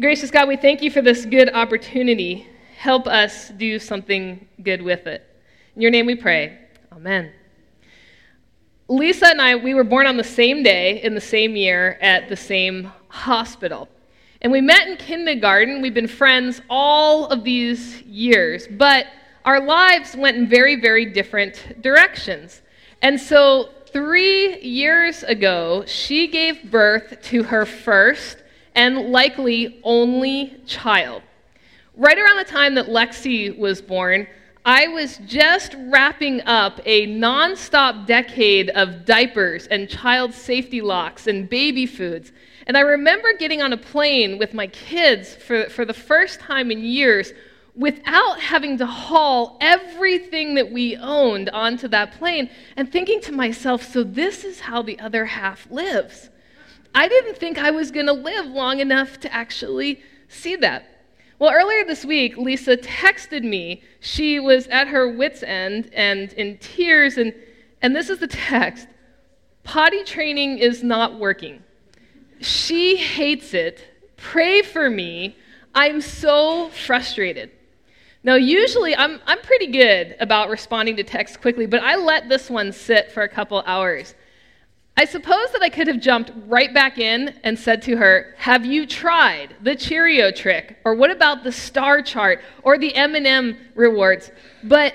Gracious God, we thank you for this good opportunity. Help us do something good with it. In your name we pray. Amen. Lisa and I, we were born on the same day in the same year at the same hospital. And we met in kindergarten. We've been friends all of these years, but our lives went in very, very different directions. And so, three years ago, she gave birth to her first and likely only child. Right around the time that Lexi was born, I was just wrapping up a nonstop decade of diapers and child safety locks and baby foods. And I remember getting on a plane with my kids for, for the first time in years without having to haul everything that we owned onto that plane and thinking to myself, so this is how the other half lives. I didn't think I was going to live long enough to actually see that. Well, earlier this week, Lisa texted me. She was at her wits' end and in tears, and, and this is the text Potty training is not working. She hates it. Pray for me. I'm so frustrated. Now, usually I'm, I'm pretty good about responding to texts quickly, but I let this one sit for a couple hours. I suppose that I could have jumped right back in and said to her, "Have you tried the Cheerio trick or what about the star chart or the M&M rewards?" But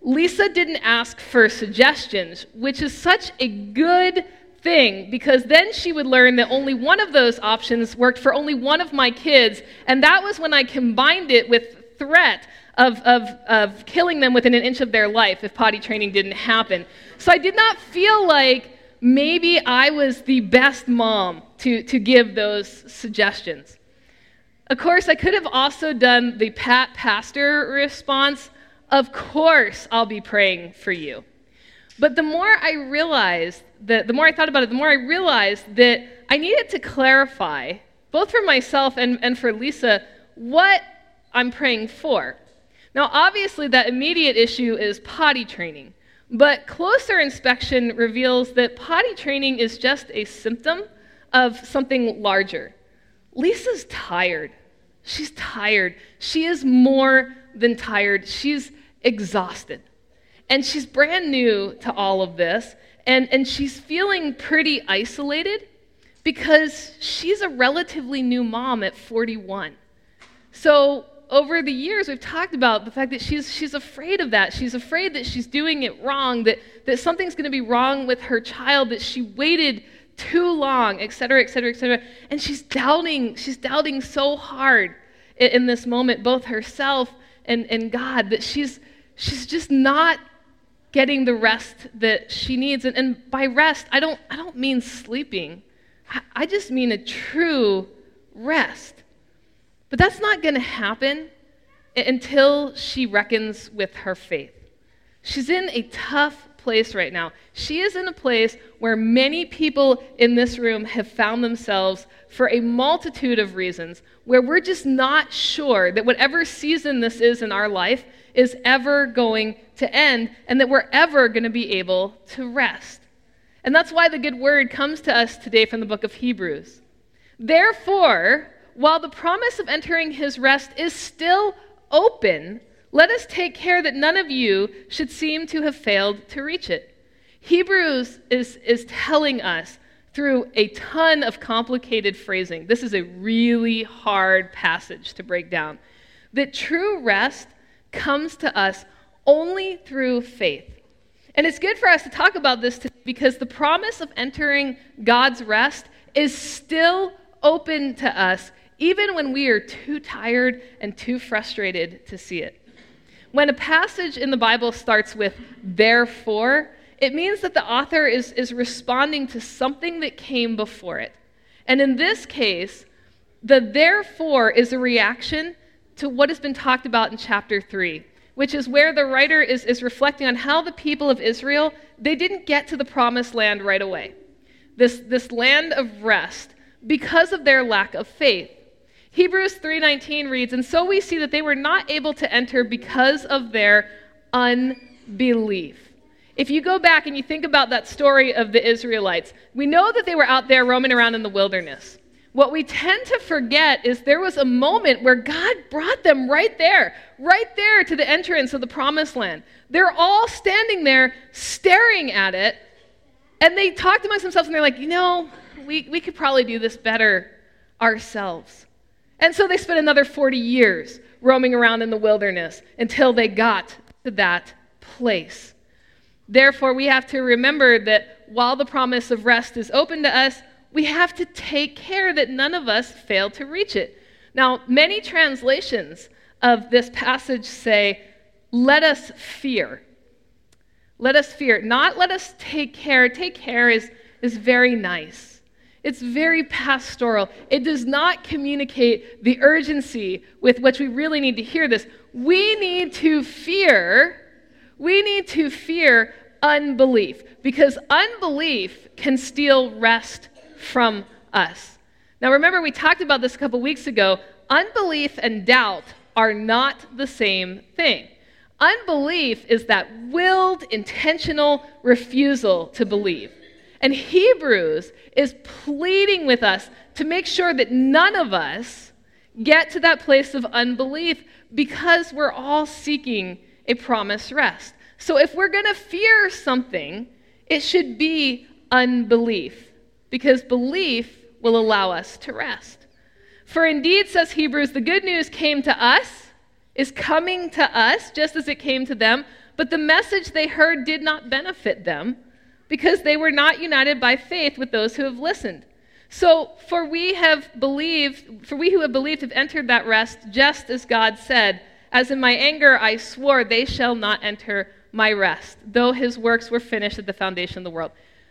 Lisa didn't ask for suggestions, which is such a good thing because then she would learn that only one of those options worked for only one of my kids, and that was when I combined it with threat of, of, of killing them within an inch of their life if potty training didn't happen. So I did not feel like maybe I was the best mom to, to give those suggestions. Of course, I could have also done the Pat Pastor response Of course, I'll be praying for you. But the more I realized that, the more I thought about it, the more I realized that I needed to clarify, both for myself and, and for Lisa, what I'm praying for. Now, obviously, that immediate issue is potty training. But closer inspection reveals that potty training is just a symptom of something larger. Lisa's tired. She's tired. She is more than tired. She's exhausted. And she's brand new to all of this. And, and she's feeling pretty isolated because she's a relatively new mom at 41. So over the years, we've talked about the fact that she's, she's afraid of that. She's afraid that she's doing it wrong, that, that something's going to be wrong with her child, that she waited too long, et cetera, et cetera, et cetera. And she's doubting, she's doubting so hard in, in this moment, both herself and, and God, that she's, she's just not getting the rest that she needs. And, and by rest, I don't, I don't mean sleeping, I, I just mean a true rest. But that's not going to happen until she reckons with her faith. She's in a tough place right now. She is in a place where many people in this room have found themselves for a multitude of reasons, where we're just not sure that whatever season this is in our life is ever going to end and that we're ever going to be able to rest. And that's why the good word comes to us today from the book of Hebrews. Therefore, while the promise of entering his rest is still open, let us take care that none of you should seem to have failed to reach it. Hebrews is, is telling us through a ton of complicated phrasing, this is a really hard passage to break down, that true rest comes to us only through faith. And it's good for us to talk about this today because the promise of entering God's rest is still open to us even when we are too tired and too frustrated to see it. When a passage in the Bible starts with therefore, it means that the author is, is responding to something that came before it. And in this case, the therefore is a reaction to what has been talked about in chapter 3, which is where the writer is, is reflecting on how the people of Israel, they didn't get to the promised land right away. This, this land of rest because of their lack of faith. Hebrews 3:19 reads, "And so we see that they were not able to enter because of their unbelief." If you go back and you think about that story of the Israelites, we know that they were out there roaming around in the wilderness. what we tend to forget is there was a moment where God brought them right there, right there to the entrance of the promised land. They're all standing there staring at it, and they talked amongst themselves and they're like, you know, we, we could probably do this better ourselves. And so they spent another 40 years roaming around in the wilderness until they got to that place. Therefore, we have to remember that while the promise of rest is open to us, we have to take care that none of us fail to reach it. Now, many translations of this passage say, let us fear. Let us fear. Not let us take care. Take care is, is very nice. It's very pastoral. It does not communicate the urgency with which we really need to hear this. We need to fear, we need to fear unbelief because unbelief can steal rest from us. Now, remember, we talked about this a couple weeks ago. Unbelief and doubt are not the same thing. Unbelief is that willed, intentional refusal to believe. And Hebrews is pleading with us to make sure that none of us get to that place of unbelief because we're all seeking a promised rest. So if we're going to fear something, it should be unbelief because belief will allow us to rest. For indeed, says Hebrews, the good news came to us, is coming to us just as it came to them, but the message they heard did not benefit them because they were not united by faith with those who have listened. So, for we have believed, for we who have believed have entered that rest, just as God said, As in my anger I swore, they shall not enter my rest, though his works were finished at the foundation of the world.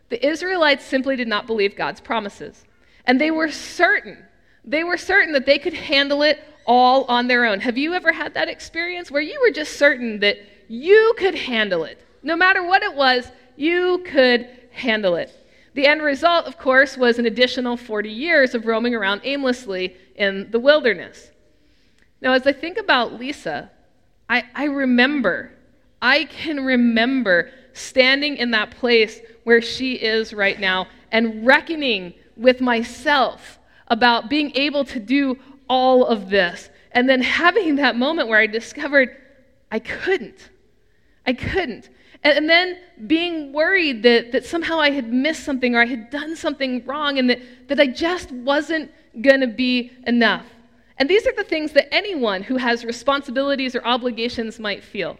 The Israelites simply did not believe God's promises. And they were certain, they were certain that they could handle it all on their own. Have you ever had that experience where you were just certain that you could handle it? No matter what it was, you could handle it. The end result, of course, was an additional 40 years of roaming around aimlessly in the wilderness. Now, as I think about Lisa, I, I remember, I can remember standing in that place where she is right now and reckoning with myself about being able to do all of this. And then having that moment where I discovered I couldn't. I couldn't. And, and then being worried that, that somehow I had missed something or I had done something wrong and that, that I just wasn't going to be enough. And these are the things that anyone who has responsibilities or obligations might feel.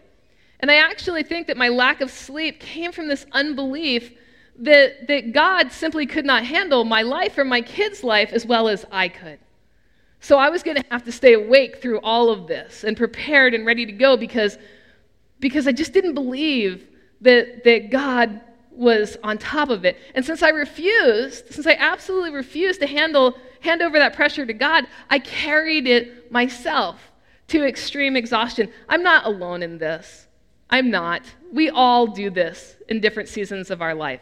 And I actually think that my lack of sleep came from this unbelief that, that God simply could not handle my life or my kids' life as well as I could. So I was going to have to stay awake through all of this and prepared and ready to go because, because I just didn't believe that, that God was on top of it. And since I refused, since I absolutely refused to handle, hand over that pressure to God, I carried it myself to extreme exhaustion. I'm not alone in this. I'm not. We all do this in different seasons of our life.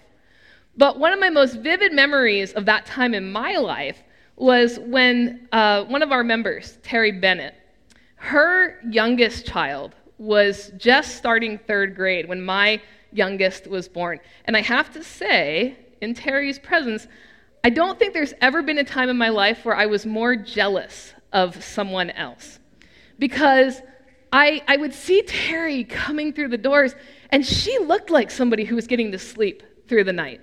But one of my most vivid memories of that time in my life was when uh, one of our members, Terry Bennett, her youngest child was just starting third grade when my youngest was born. And I have to say, in Terry's presence, I don't think there's ever been a time in my life where I was more jealous of someone else. Because I, I would see Terry coming through the doors, and she looked like somebody who was getting to sleep through the night.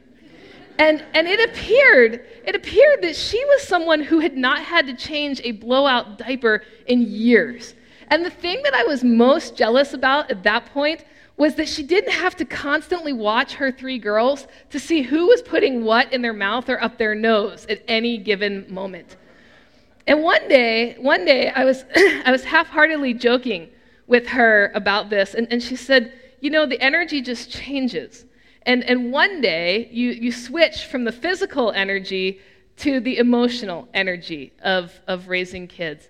And, and it appeared, it appeared that she was someone who had not had to change a blowout diaper in years. And the thing that I was most jealous about at that point was that she didn't have to constantly watch her three girls to see who was putting what in their mouth or up their nose at any given moment. And one day, one day I was I was half-heartedly joking with her about this, and, and she said, you know, the energy just changes. And, and one day you, you switch from the physical energy to the emotional energy of, of raising kids.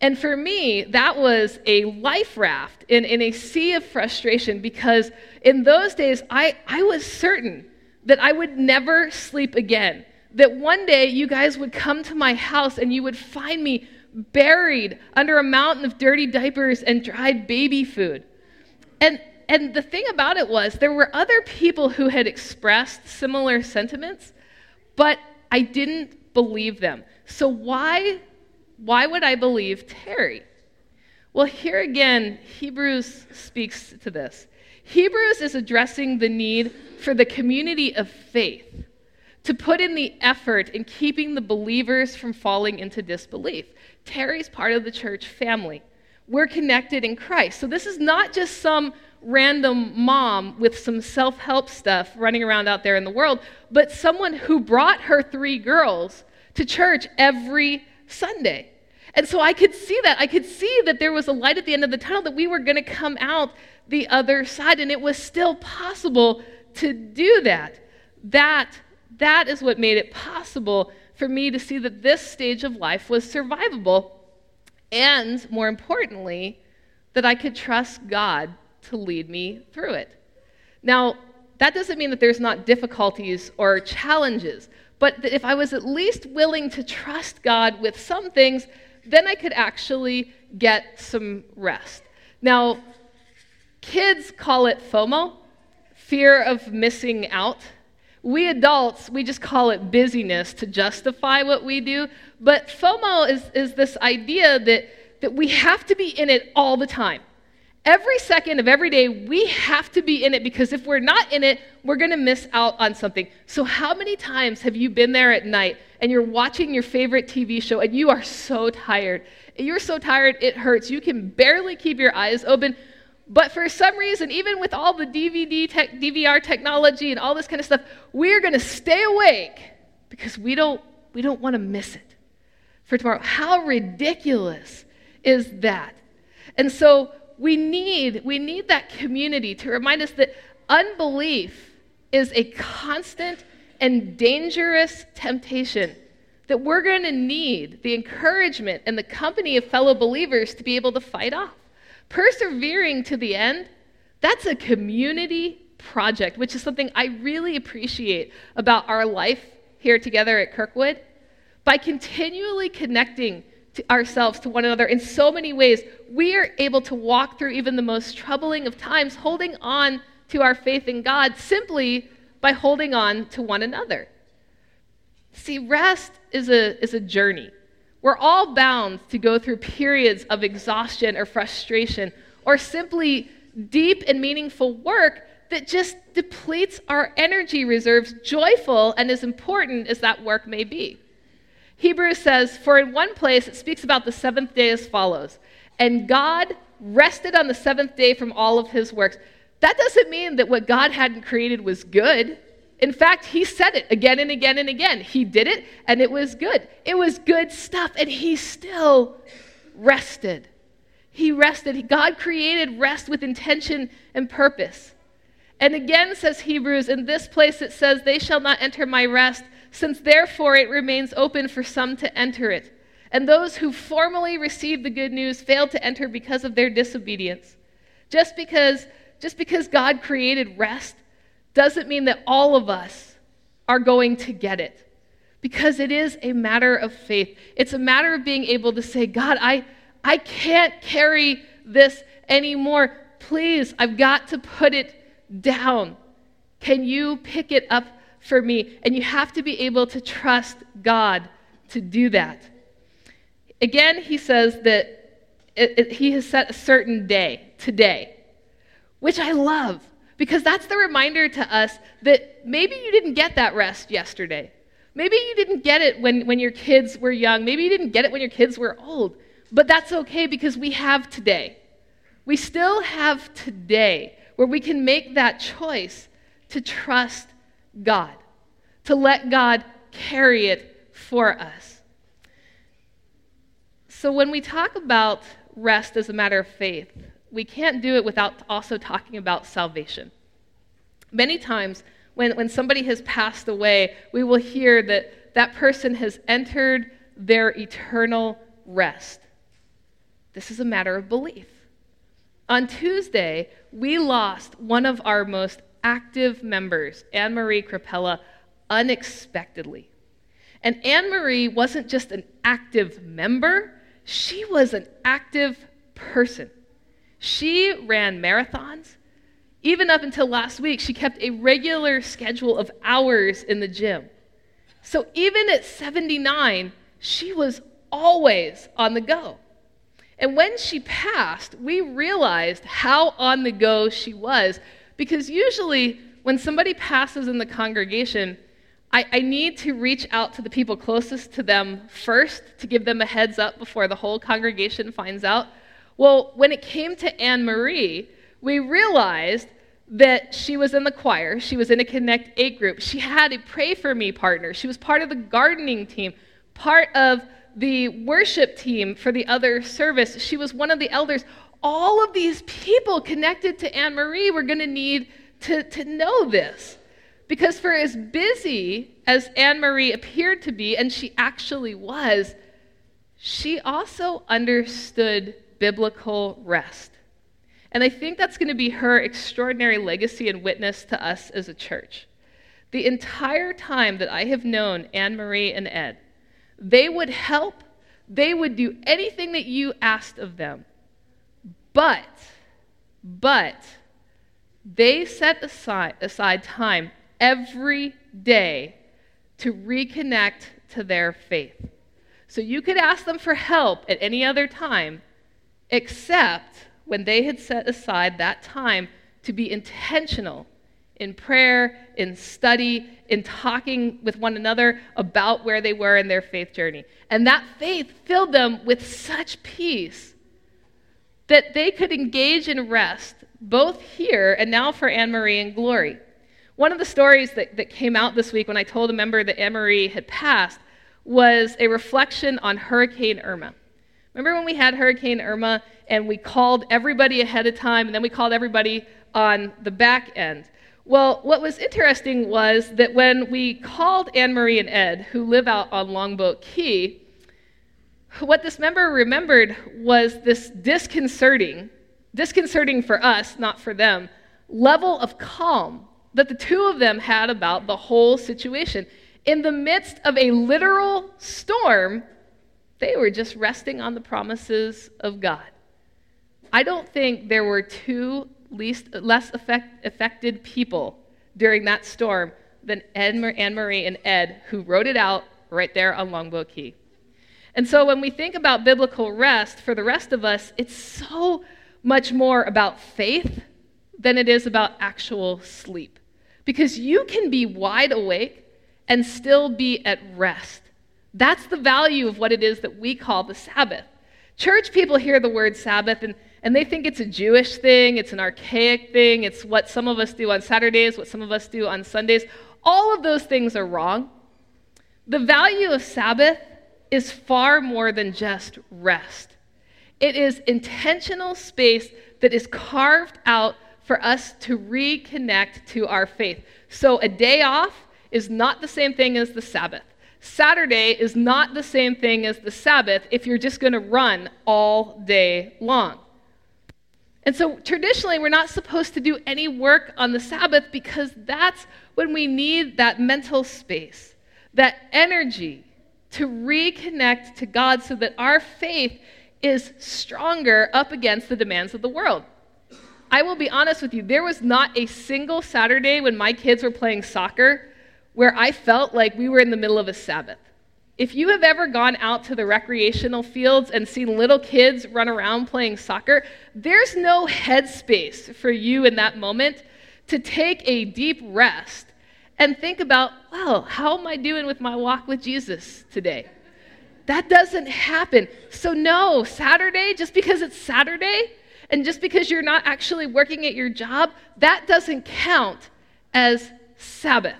And for me, that was a life raft in, in a sea of frustration because in those days, I, I was certain that I would never sleep again. That one day you guys would come to my house and you would find me buried under a mountain of dirty diapers and dried baby food. And, and the thing about it was, there were other people who had expressed similar sentiments, but I didn't believe them. So why why would I believe Terry? Well, here again, Hebrews speaks to this. Hebrews is addressing the need for the community of faith to put in the effort in keeping the believers from falling into disbelief. Terry's part of the church family. We're connected in Christ. So this is not just some random mom with some self help stuff running around out there in the world, but someone who brought her three girls to church every Sunday. And so I could see that. I could see that there was a light at the end of the tunnel, that we were going to come out the other side, and it was still possible to do that. That, that is what made it possible for me to see that this stage of life was survivable, and more importantly, that I could trust God to lead me through it. Now, that doesn't mean that there's not difficulties or challenges, but that if I was at least willing to trust God with some things, then I could actually get some rest. Now, kids call it FOMO, fear of missing out. We adults, we just call it busyness to justify what we do. But FOMO is, is this idea that, that we have to be in it all the time. Every second of every day, we have to be in it because if we're not in it, we're going to miss out on something. So, how many times have you been there at night and you're watching your favorite TV show and you are so tired? You're so tired, it hurts. You can barely keep your eyes open. But for some reason, even with all the DVD, tech, DVR technology and all this kind of stuff, we're going to stay awake because we don't, we don't want to miss it for tomorrow. How ridiculous is that? And so, we need, we need that community to remind us that unbelief is a constant and dangerous temptation that we're going to need the encouragement and the company of fellow believers to be able to fight off. Persevering to the end, that's a community project, which is something I really appreciate about our life here together at Kirkwood. By continually connecting to ourselves to one another in so many ways, we are able to walk through even the most troubling of times, holding on to our faith in God simply by holding on to one another. See, rest is a, is a journey. We're all bound to go through periods of exhaustion or frustration or simply deep and meaningful work that just depletes our energy reserves, joyful and as important as that work may be. Hebrews says, For in one place it speaks about the seventh day as follows And God rested on the seventh day from all of his works. That doesn't mean that what God hadn't created was good. In fact, he said it again and again and again. He did it, and it was good. It was good stuff, and he still rested. He rested. God created rest with intention and purpose. And again, says Hebrews, in this place it says, They shall not enter my rest since therefore it remains open for some to enter it. And those who formally received the good news failed to enter because of their disobedience. Just because, just because God created rest doesn't mean that all of us are going to get it. Because it is a matter of faith. It's a matter of being able to say, God, I, I can't carry this anymore. Please, I've got to put it down. Can you pick it up for me. And you have to be able to trust God to do that. Again, he says that it, it, he has set a certain day, today, which I love because that's the reminder to us that maybe you didn't get that rest yesterday. Maybe you didn't get it when, when your kids were young. Maybe you didn't get it when your kids were old. But that's okay because we have today. We still have today where we can make that choice to trust God, to let God carry it for us. So when we talk about rest as a matter of faith, we can't do it without also talking about salvation. Many times, when, when somebody has passed away, we will hear that that person has entered their eternal rest. This is a matter of belief. On Tuesday, we lost one of our most active members, Anne Marie Crapella, unexpectedly. And Anne Marie wasn't just an active member, she was an active person. She ran marathons. Even up until last week, she kept a regular schedule of hours in the gym. So even at 79, she was always on the go. And when she passed, we realized how on the go she was because usually when somebody passes in the congregation, I, I, need to reach out to the people closest to them first to give them a heads up before the whole congregation finds out. Well, when it came to Anne Marie, we realized that she was in the choir, she was in a Connect 8 group, she had a Pray For Me partner, she was part of the gardening team, part of the worship team for the other service. She was one of the elders. All of these people connected to Anne Marie were going to need to, to know this. Because for as busy as Anne Marie appeared to be, and she actually was, she also understood biblical rest. And I think that's going to be her extraordinary legacy and witness to us as a church. The entire time that I have known Anne Marie and Ed, they would help, they would do anything that you asked of them. But, but, they set aside, aside time every day to reconnect to their faith. So you could ask them for help at any other time, except when they had set aside that time to be intentional in prayer, in study, in talking with one another about where they were in their faith journey. And that faith filled them with such peace that they could engage in rest both here and now for Anne Marie and Glory. One of the stories that, that came out this week when I told a member that Anne Marie had passed was a reflection on Hurricane Irma. Remember when we had Hurricane Irma and we called everybody ahead of time and then we called everybody on the back end? Well, what was interesting was that when we called Anne Marie and Ed, who live out on Longboat Key, what this member remembered was this disconcerting, disconcerting for us, not for them, level of calm that the two of them had about the whole situation. In the midst of a literal storm, they were just resting on the promises of God. I don't think there were two least, less effect, affected people during that storm than Anne Marie and Ed, who wrote it out right there on Longboat Key. And so when we think about biblical rest, for the rest of us, it's so much more about faith than it is about actual sleep. Because you can be wide awake and still be at rest. That's the value of what it is that we call the Sabbath. Church people hear the word Sabbath and and they think it's a Jewish thing, it's an archaic thing, it's what some of us do on Saturdays, what some of us do on Sundays. All of those things are wrong. The value of Sabbath is far more than just rest, it is intentional space that is carved out for us to reconnect to our faith. So a day off is not the same thing as the Sabbath. Saturday is not the same thing as the Sabbath if you're just going to run all day long. And so traditionally, we're not supposed to do any work on the Sabbath because that's when we need that mental space, that energy to reconnect to God so that our faith is stronger up against the demands of the world. I will be honest with you, there was not a single Saturday when my kids were playing soccer where I felt like we were in the middle of a Sabbath. If you have ever gone out to the recreational fields and seen little kids run around playing soccer, there's no headspace for you in that moment to take a deep rest and think about, well, how am I doing with my walk with Jesus today? That doesn't happen. So, no, Saturday, just because it's Saturday and just because you're not actually working at your job, that doesn't count as Sabbath.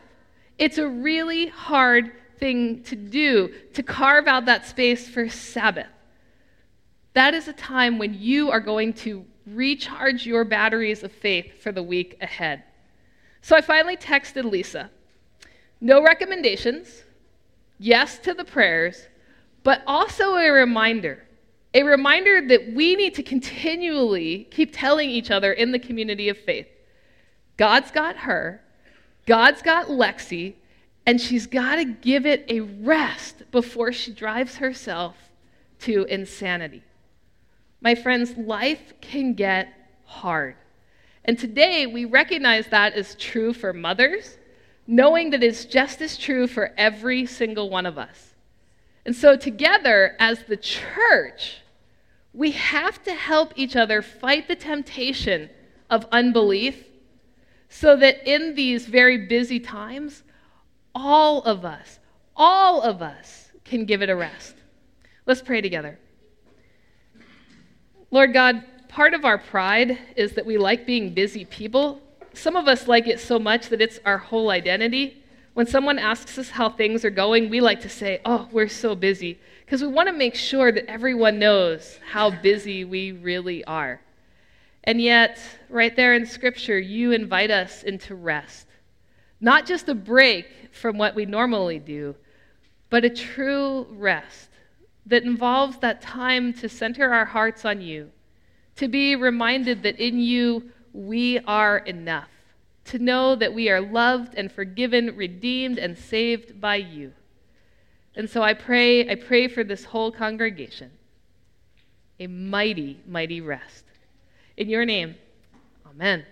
It's a really hard thing to do to carve out that space for Sabbath. That is a time when you are going to recharge your batteries of faith for the week ahead. So I finally texted Lisa. No recommendations, yes to the prayers, but also a reminder. A reminder that we need to continually keep telling each other in the community of faith God's got her, God's got Lexi, and she's got to give it a rest before she drives herself to insanity. My friends, life can get hard. And today we recognize that is true for mothers, knowing that it's just as true for every single one of us. And so, together as the church, we have to help each other fight the temptation of unbelief so that in these very busy times, all of us, all of us can give it a rest. Let's pray together. Lord God, part of our pride is that we like being busy people. Some of us like it so much that it's our whole identity. When someone asks us how things are going, we like to say, Oh, we're so busy, because we want to make sure that everyone knows how busy we really are. And yet, right there in Scripture, you invite us into rest. Not just a break from what we normally do, but a true rest that involves that time to center our hearts on you, to be reminded that in you we are enough, to know that we are loved and forgiven, redeemed and saved by you. And so I pray, I pray for this whole congregation a mighty, mighty rest. In your name, amen.